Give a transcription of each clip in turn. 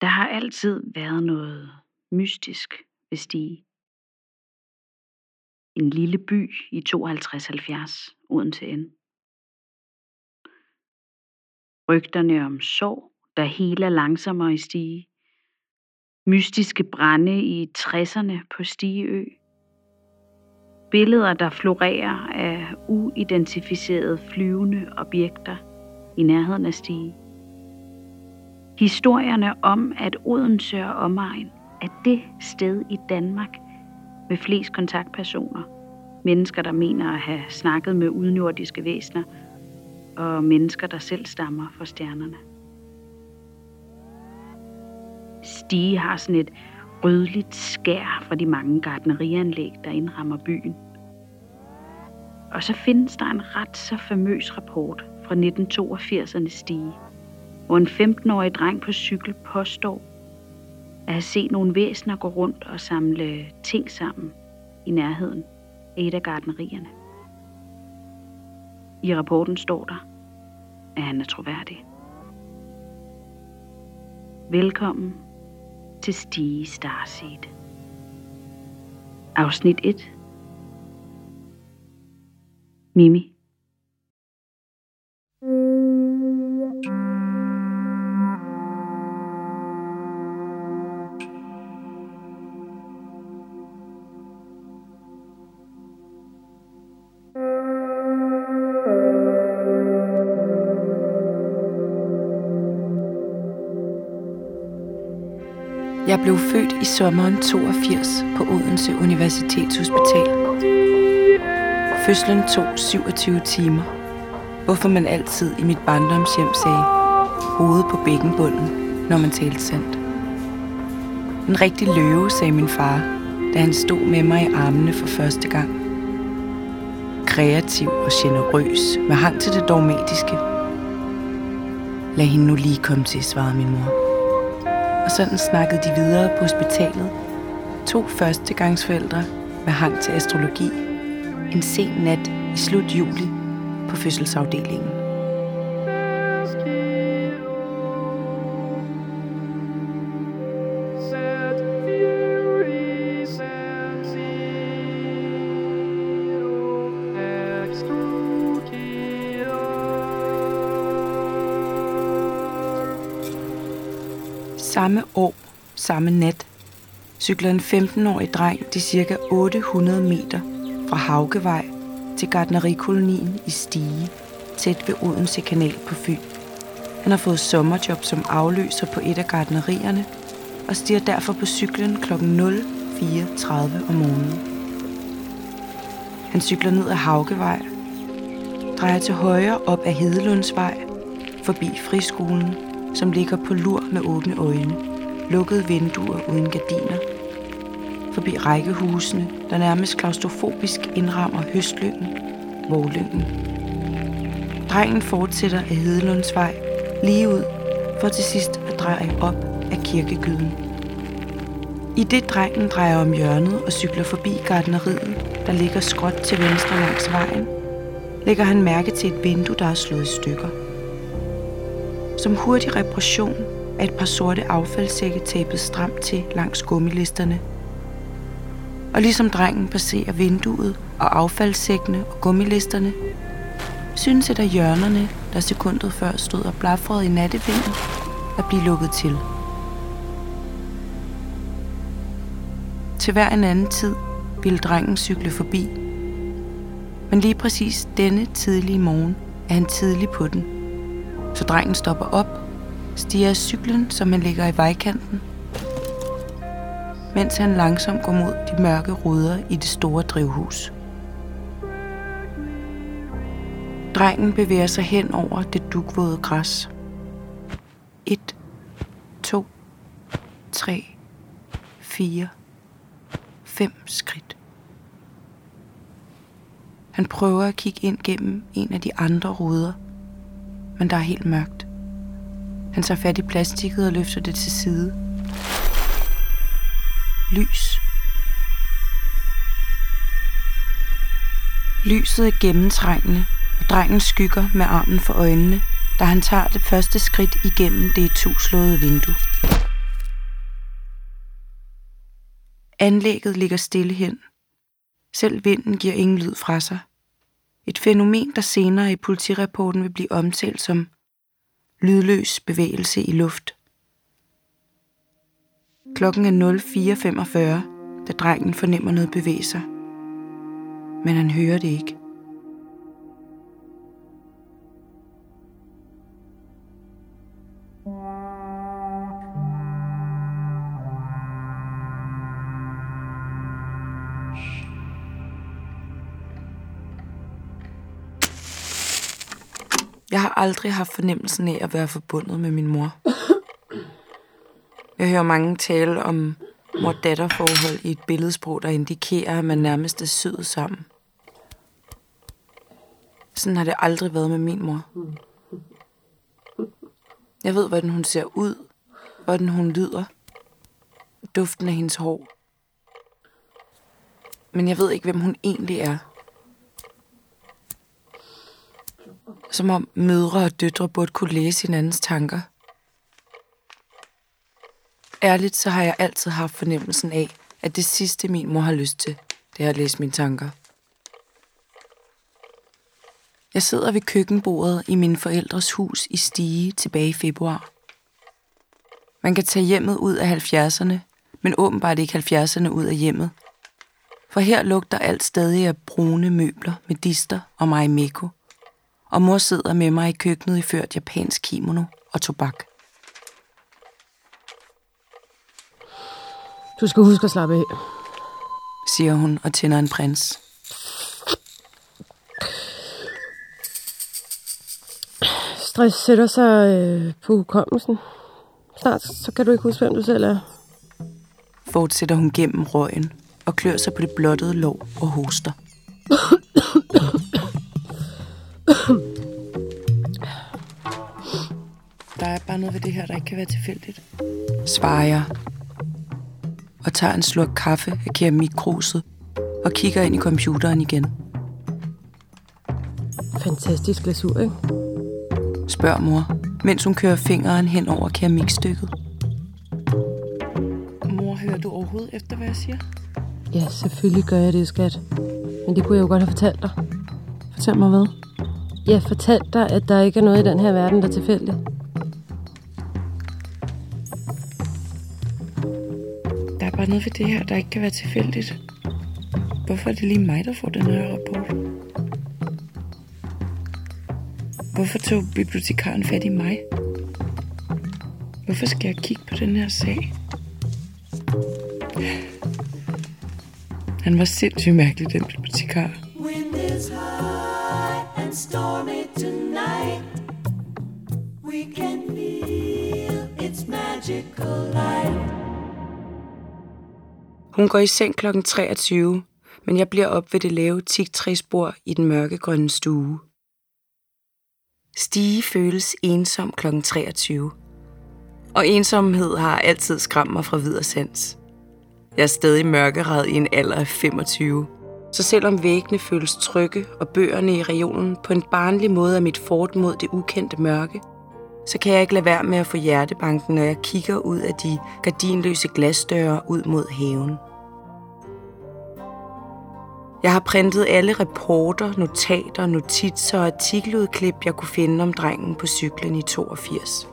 Der har altid været noget mystisk ved Stige. En lille by i 5270 Odense N. Rygterne om sorg, der heler langsommere i Stige. Mystiske brænde i 60'erne på Stigeø. Billeder, der florerer af uidentificerede flyvende objekter i nærheden af Stige. Historierne om, at Odense og omegn er det sted i Danmark med flest kontaktpersoner. Mennesker, der mener at have snakket med udnordiske væsener, og mennesker, der selv stammer fra stjernerne. Stige har sådan et rødligt skær fra de mange gardnerianlæg, der indrammer byen. Og så findes der en ret så famøs rapport fra 1982'ernes Stige, hvor en 15-årig dreng på cykel påstår at have set nogle væsener gå rundt og samle ting sammen i nærheden af et af gardnerierne. I rapporten står der, at han er troværdig. Velkommen til Stige Starseed. Afsnit 1. Mimi. Jeg blev født i sommeren 82 på Odense Universitetshospital. Fødslen tog 27 timer, hvorfor man altid i mit barndomshjem sagde hovedet på bækkenbunden, når man talte sandt. En rigtig løve, sagde min far, da han stod med mig i armene for første gang. Kreativ og generøs med hang til det dogmatiske. Lad hende nu lige komme til, svarede min mor og sådan snakkede de videre på hospitalet. To førstegangsforældre med hang til astrologi. En sen nat i slut juli på fødselsafdelingen. Samme år, samme nat, cykler en 15-årig dreng de cirka 800 meter fra Haugevej til gardnerikolonien i Stige, tæt ved Odense Kanal på Fyn. Han har fået sommerjob som afløser på et af gardnerierne og stiger derfor på cyklen kl. 04.30 om morgenen. Han cykler ned ad Haugevej, drejer til højre op ad Hedelundsvej, forbi friskolen som ligger på lur med åbne øjne, lukkede vinduer uden gardiner, forbi rækkehusene, der nærmest klaustrofobisk indrammer høstlyngen, vorlyngen. Drengen fortsætter af Hedelundsvej lige ud, for til sidst at dreje op af kirkegyden. I det drengen drejer om hjørnet og cykler forbi gardneriet, der ligger skråt til venstre langs vejen, lægger han mærke til et vindue, der er slået i stykker. Som hurtig reparation er et par sorte affaldssække tabet stramt til langs gummilisterne. Og ligesom drengen passerer vinduet og affaldssækkene og gummilisterne, synes et af hjørnerne, der sekundet før stod og blafrede i nattevinden, at blive lukket til. Til hver en anden tid ville drengen cykle forbi. Men lige præcis denne tidlige morgen er han tidlig på den – så drengen stopper op, stiger cyklen, som han ligger i vejkanten, mens han langsomt går mod de mørke ruder i det store drivhus. Drengen bevæger sig hen over det dugvåde græs. Et, to, tre, fire, fem skridt. Han prøver at kigge ind gennem en af de andre ruder – men der er helt mørkt. Han tager fat i plastikket og løfter det til side. Lys. Lyset er gennemtrængende, og drengen skygger med armen for øjnene, da han tager det første skridt igennem det tuslåede vindue. Anlægget ligger stille hen. Selv vinden giver ingen lyd fra sig. Et fænomen, der senere i politirapporten vil blive omtalt som lydløs bevægelse i luft. Klokken er 04.45, da drengen fornemmer noget bevæge sig. Men han hører det ikke. Aldrig haft fornemmelsen af at være forbundet med min mor. Jeg hører mange tale om mor-datter-forhold i et billedsprog, der indikerer, at man nærmest er syet sammen. Sådan har det aldrig været med min mor. Jeg ved, hvordan hun ser ud, hvordan hun lyder, duften af hendes hår. Men jeg ved ikke, hvem hun egentlig er. Som om mødre og døtre burde kunne læse hinandens tanker. Ærligt, så har jeg altid haft fornemmelsen af, at det sidste, min mor har lyst til, det er at læse mine tanker. Jeg sidder ved køkkenbordet i min forældres hus i Stige tilbage i februar. Man kan tage hjemmet ud af 70'erne, men åbenbart ikke 70'erne ud af hjemmet. For her lugter alt stadig af brune møbler med dister og marimeko. Og mor sidder med mig i køkkenet i ført japansk kimono og tobak. Du skal huske at slappe af. siger hun og tænder en prins. Stress sætter sig øh, på hukommelsen. Snart så kan du ikke huske, hvem du selv er. Fortsætter hun gennem røgen og klør sig på det blottede lår og hoster. Der er bare noget ved det her, der ikke kan være tilfældigt. Svarer jeg. Og tager en slurk kaffe af keramikkruset og kigger ind i computeren igen. Fantastisk glasur, ikke? Spørger mor, mens hun kører fingeren hen over keramikstykket. Mor, hører du overhovedet efter, hvad jeg siger? Ja, selvfølgelig gør jeg det, skat. Men det kunne jeg jo godt have fortalt dig. Fortæl mig hvad? Jeg fortalte dig, at der ikke er noget i den her verden, der er tilfældigt. Der er bare noget ved det her, der ikke kan være tilfældigt. Hvorfor er det lige mig, der får den her rapport? Hvorfor tog bibliotekaren fat i mig? Hvorfor skal jeg kigge på den her sag? Han var sindssygt mærkelig, den bibliotekar stormy tonight. We can feel its magical light. Hun går i seng kl. 23, men jeg bliver op ved det lave tigtræsbord i den mørkegrønne stue. Stige føles ensom kl. 23. Og ensomhed har altid skræmt mig fra videre sans. Jeg er stadig mørkeret i en alder af 25. Så selvom væggene føles trygge og bøgerne i regionen på en barnlig måde er mit fort mod det ukendte mørke, så kan jeg ikke lade være med at få hjertebanken, når jeg kigger ud af de gardinløse glasdøre ud mod haven. Jeg har printet alle reporter, notater, notitser og artikeludklip, jeg kunne finde om drengen på cyklen i 82.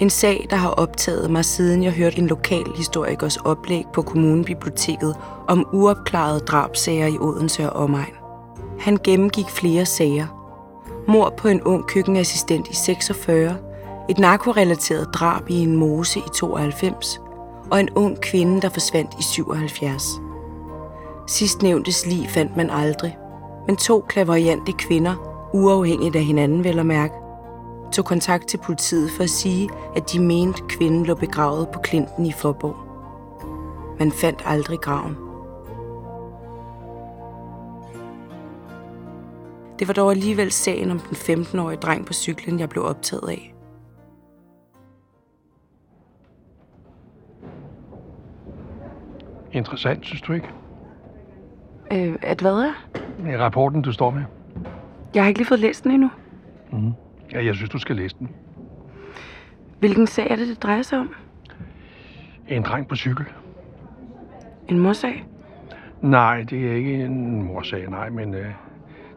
En sag, der har optaget mig, siden jeg hørte en lokal historikers oplæg på kommunebiblioteket om uopklarede drabsager i Odense og omegn. Han gennemgik flere sager. Mor på en ung køkkenassistent i 46, et narkorelateret drab i en mose i 92, og en ung kvinde, der forsvandt i 77. Sidst nævntes lige fandt man aldrig, men to klaveriante kvinder, uafhængigt af hinanden vel at mærke, tog kontakt til politiet for at sige, at de mente, kvinden lå begravet på klinten i Forborg. Man fandt aldrig graven. Det var dog alligevel sagen om den 15-årige dreng på cyklen, jeg blev optaget af. Interessant, synes du ikke? Øh, at hvad er? I rapporten, du står med. Jeg har ikke lige fået læst den endnu. Mm. Ja, jeg synes, du skal læse den. Hvilken sag er det, det drejer sig om? En dreng på cykel. En morsag? Nej, det er ikke en morsag, nej, men øh,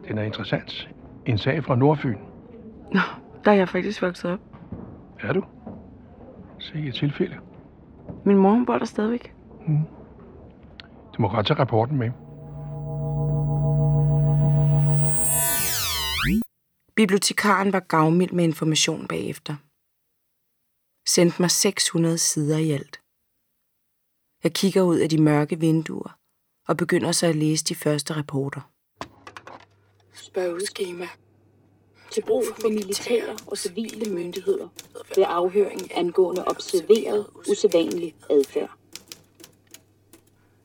den er interessant. En sag fra Nordfyn. Nå, der er jeg faktisk vokset op. Er du? Se et tilfælde. Min mor, hun bor der stadigvæk. Du må godt tage rapporten med. Bibliotekaren var gavmild med information bagefter. Sendte mig 600 sider i alt. Jeg kigger ud af de mørke vinduer og begynder så at læse de første rapporter. Spørgeskema. Til brug for militære og civile myndigheder ved afhøring angående observeret usædvanlig adfærd.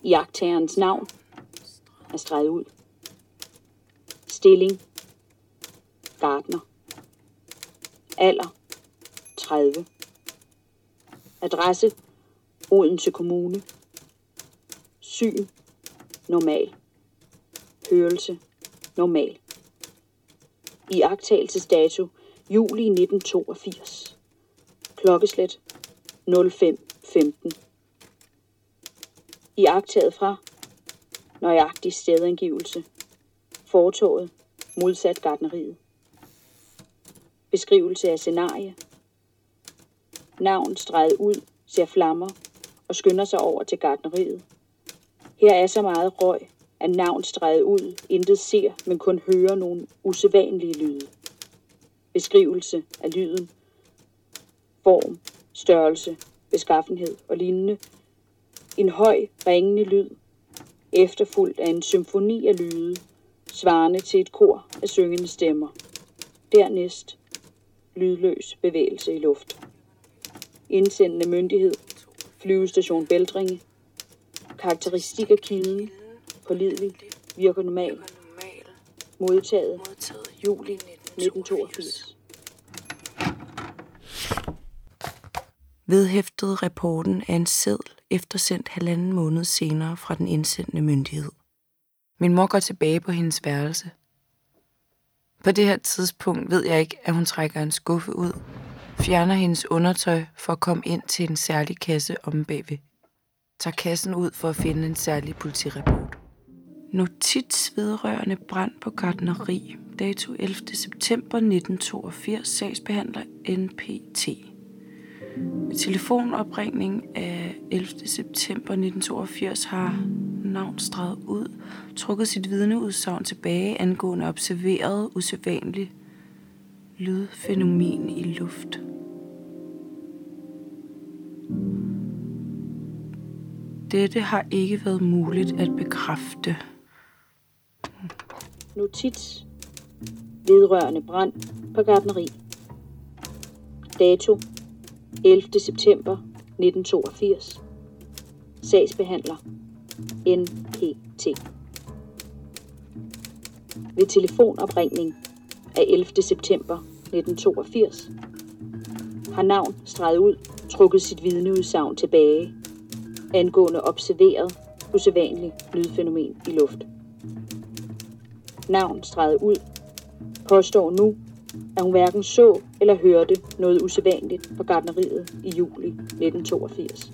Jagttagerens navn er streget ud. Stilling. Gardner. Alder. 30. Adresse. Odense Kommune. Syn. Normal. Hørelse. Normal. I agtagelsesdato juli 1982. Klokkeslæt 05.15. I agtaget fra nøjagtig stedangivelse. Fortoget modsat gardneriet. Beskrivelse af scenarie. Navn streget ud, ser flammer og skynder sig over til gardneriet. Her er så meget røg, at navn streget ud, intet ser, men kun hører nogle usædvanlige lyde. Beskrivelse af lyden, form, størrelse, beskaffenhed og lignende. En høj, ringende lyd, efterfulgt af en symfoni af lyde, svarende til et kor af syngende stemmer. Dernæst lydløs bevægelse i luft. Indsendende myndighed, flyvestation Bældringe, karakteristik af kilden, pålidelig, virker normal, modtaget, juli 1982. Vedhæftede rapporten er en seddel eftersendt halvanden måned senere fra den indsendende myndighed. Min mor går tilbage på hendes værelse. På det her tidspunkt ved jeg ikke, at hun trækker en skuffe ud, fjerner hendes undertøj for at komme ind til en særlig kasse om bagved. Tager kassen ud for at finde en særlig politirapport. Notits vedrørende brand på gardneri. Dato 11. september 1982. Sagsbehandler NPT. Telefonopringning af 11. september 1982 har navn streget ud, trukket sit vidneudsagn tilbage angående observeret usædvanlig lydfænomen i luft. Dette har ikke været muligt at bekræfte. Notits vedrørende brand på gardneri. Dato 11. september 1982. Sagsbehandler NPT. Ved telefonopringning af 11. september 1982 har navn streget ud, trukket sit vidneudsagn tilbage angående observeret usædvanligt lydfænomen i luft. Navn streget ud påstår nu, at hun hverken så eller hørte noget usædvanligt på gardneriet i juli 1982.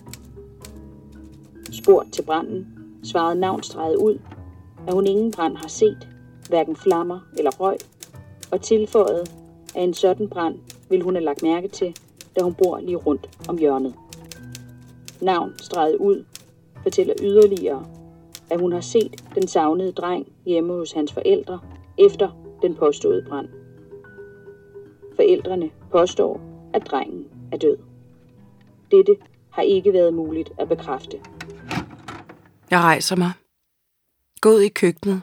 Spurgt til branden, svarede navnstreget ud, at hun ingen brand har set, hverken flammer eller røg, og tilføjede, at en sådan brand vil hun have lagt mærke til, da hun bor lige rundt om hjørnet. Navn streget ud fortæller yderligere, at hun har set den savnede dreng hjemme hos hans forældre efter den påståede brand. Forældrene påstår, at drengen er død. Dette har ikke været muligt at bekræfte. Jeg rejser mig. Gå ud i køkkenet.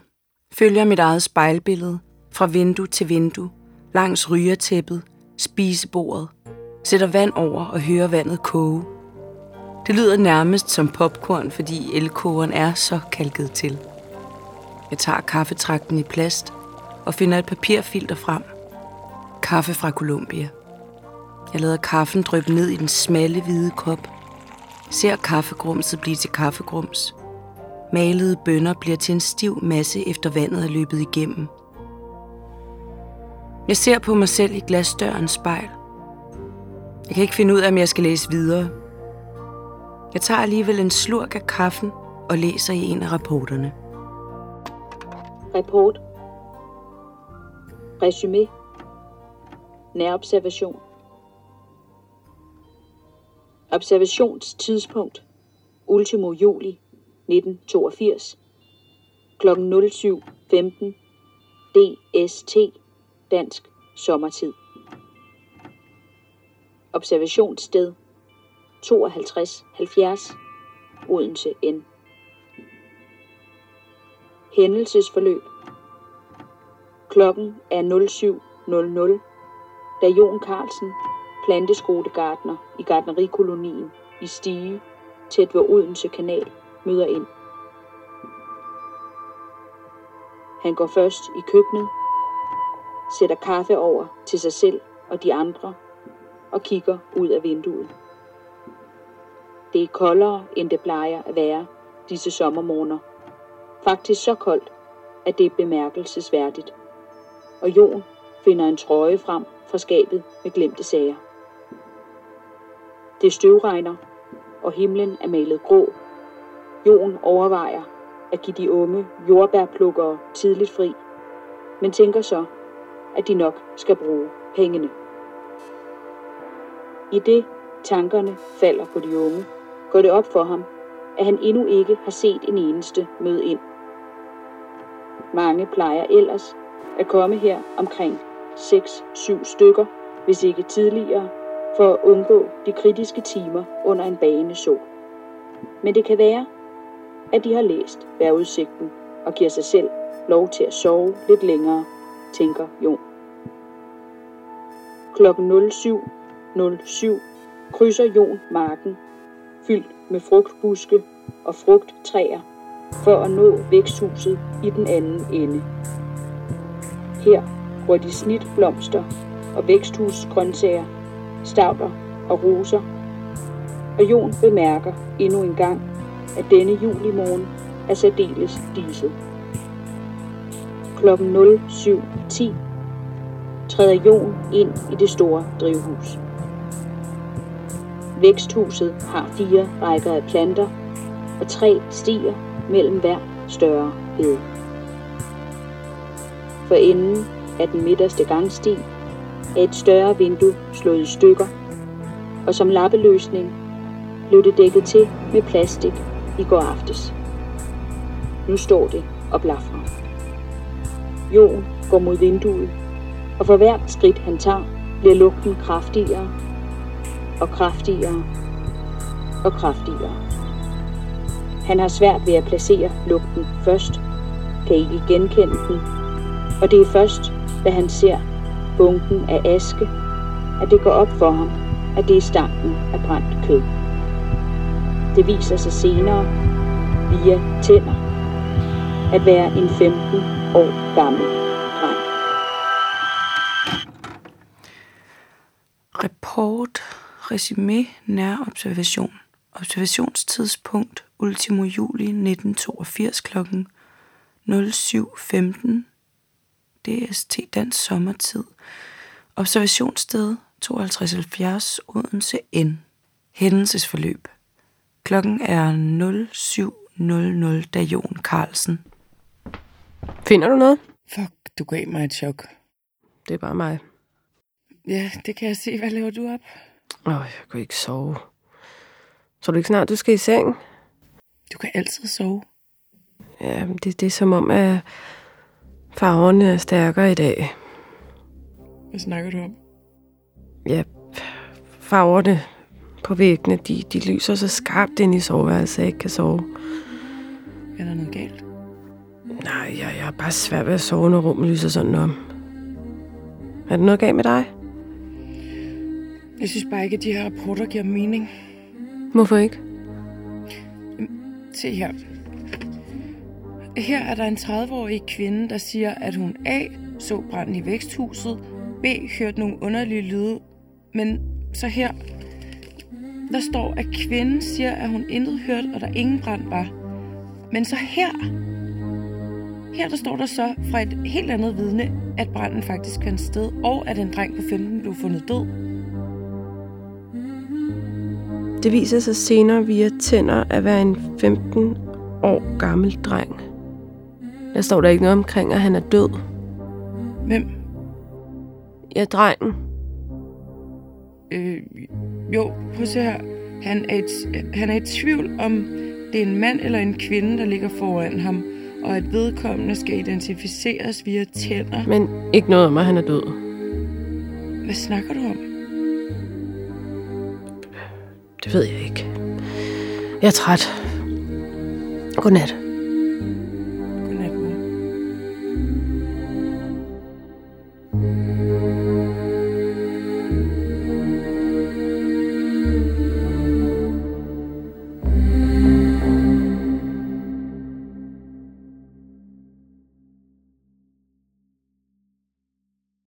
Følger mit eget spejlbillede. Fra vindue til vindue. Langs rygertæppet. Spisebordet. Sætter vand over og hører vandet koge. Det lyder nærmest som popcorn, fordi elkogeren er så kalket til. Jeg tager kaffetrakten i plast og finder et papirfilter frem. Kaffe fra Colombia. Jeg lader kaffen dryppe ned i den smalle hvide kop. Ser kaffegrumset blive til kaffegrums. Malede bønner bliver til en stiv masse efter vandet er løbet igennem. Jeg ser på mig selv i glasdørens spejl. Jeg kan ikke finde ud af, om jeg skal læse videre. Jeg tager alligevel en slurk af kaffen og læser i en af rapporterne. Rapport. Resumé. Nærobservation. Observationstidspunkt. Ultimo juli 1982. Kl. 07.15. DST. Dansk sommertid. Observationssted 5270 Odense N. Hændelsesforløb Klokken er 07.00, da Jon Carlsen, planteskolegartner i gartnerikolonien i Stige, tæt ved Odense Kanal, møder ind. Han går først i køkkenet, sætter kaffe over til sig selv og de andre og kigger ud af vinduet. Det er koldere, end det plejer at være disse sommermorgener. Faktisk så koldt, at det er bemærkelsesværdigt. Og Jon finder en trøje frem fra skabet med glemte sager. Det støvregner, og himlen er malet grå. Jon overvejer at give de unge jordbærplukkere tidligt fri, men tænker så, at de nok skal bruge pengene. I det tankerne falder på de unge, går det op for ham, at han endnu ikke har set en eneste møde ind. Mange plejer ellers at komme her omkring 6-7 stykker, hvis ikke tidligere, for at undgå de kritiske timer under en bane så. Men det kan være, at de har læst vejrudsigten og giver sig selv lov til at sove lidt længere, tænker Jon. Klokken 07.07 krydser Jon marken, fyldt med frugtbuske og frugttræer, for at nå væksthuset i den anden ende. Her hvor de snit blomster og væksthusgrøntsager, stavter og roser, og Jon bemærker endnu en gang, at denne julimorgen er særdeles diset. Klokken 07.10 træder Jon ind i det store drivhus. Væksthuset har fire rækker af planter og tre stier mellem hver større bed. For enden af den midterste gangsti af et større vindue slået i stykker, og som lappeløsning blev det dækket til med plastik i går aftes. Nu står det og blaffer. Jon går mod vinduet, og for hvert skridt han tager, bliver lugten kraftigere og kraftigere og kraftigere. Han har svært ved at placere lugten først, kan ikke genkende den, og det er først, da han ser bunken af aske, at det går op for ham, at det er stanken af brændt kød. Det viser sig senere, via tænder, at være en 15 år gammel dreng. Rapport, resume, nær observation. Observationstidspunkt ultimo juli 1982 kl. 07.15 DST Dansk Sommertid. Observationssted 5270 Odense N. Hændelsesforløb. Klokken er 07.00, da Jon Carlsen. Finder du noget? Fuck, du gav mig et chok. Det er bare mig. Ja, det kan jeg se. Hvad laver du op? Åh, jeg kan ikke sove. Så du ikke snart, du skal i seng? Du kan altid sove. Ja, det, det er som om, at farverne er stærkere i dag. Hvad snakker du om? Ja, farverne på væggene, de, de lyser så skarpt ind i soveværelset, jeg ikke kan sove. Er der noget galt? Nej, jeg, jeg er bare svært ved at sove, når rummet lyser sådan om. Er der noget galt med dig? Jeg synes bare ikke, at de her rapporter giver mening. Hvorfor ikke? Se her. Her er der en 30-årig kvinde, der siger, at hun A. så branden i væksthuset, B. hørte nogle underlige lyde, men så her, der står, at kvinden siger, at hun intet hørte, og der ingen brand var. Men så her, her der står der så fra et helt andet vidne, at branden faktisk fandt sted, og at en dreng på 15 blev fundet død. Det viser sig senere via tænder at være en 15 år gammel dreng. Der står der ikke noget omkring, at han er død. Hvem? Ja, drengen. Øh, jo, prøv at se her. Han er, et, han er i tvivl om, det er en mand eller en kvinde, der ligger foran ham, og at vedkommende skal identificeres via tænder. Men ikke noget om, at han er død. Hvad snakker du om? Det ved jeg ikke. Jeg er træt. Godnat.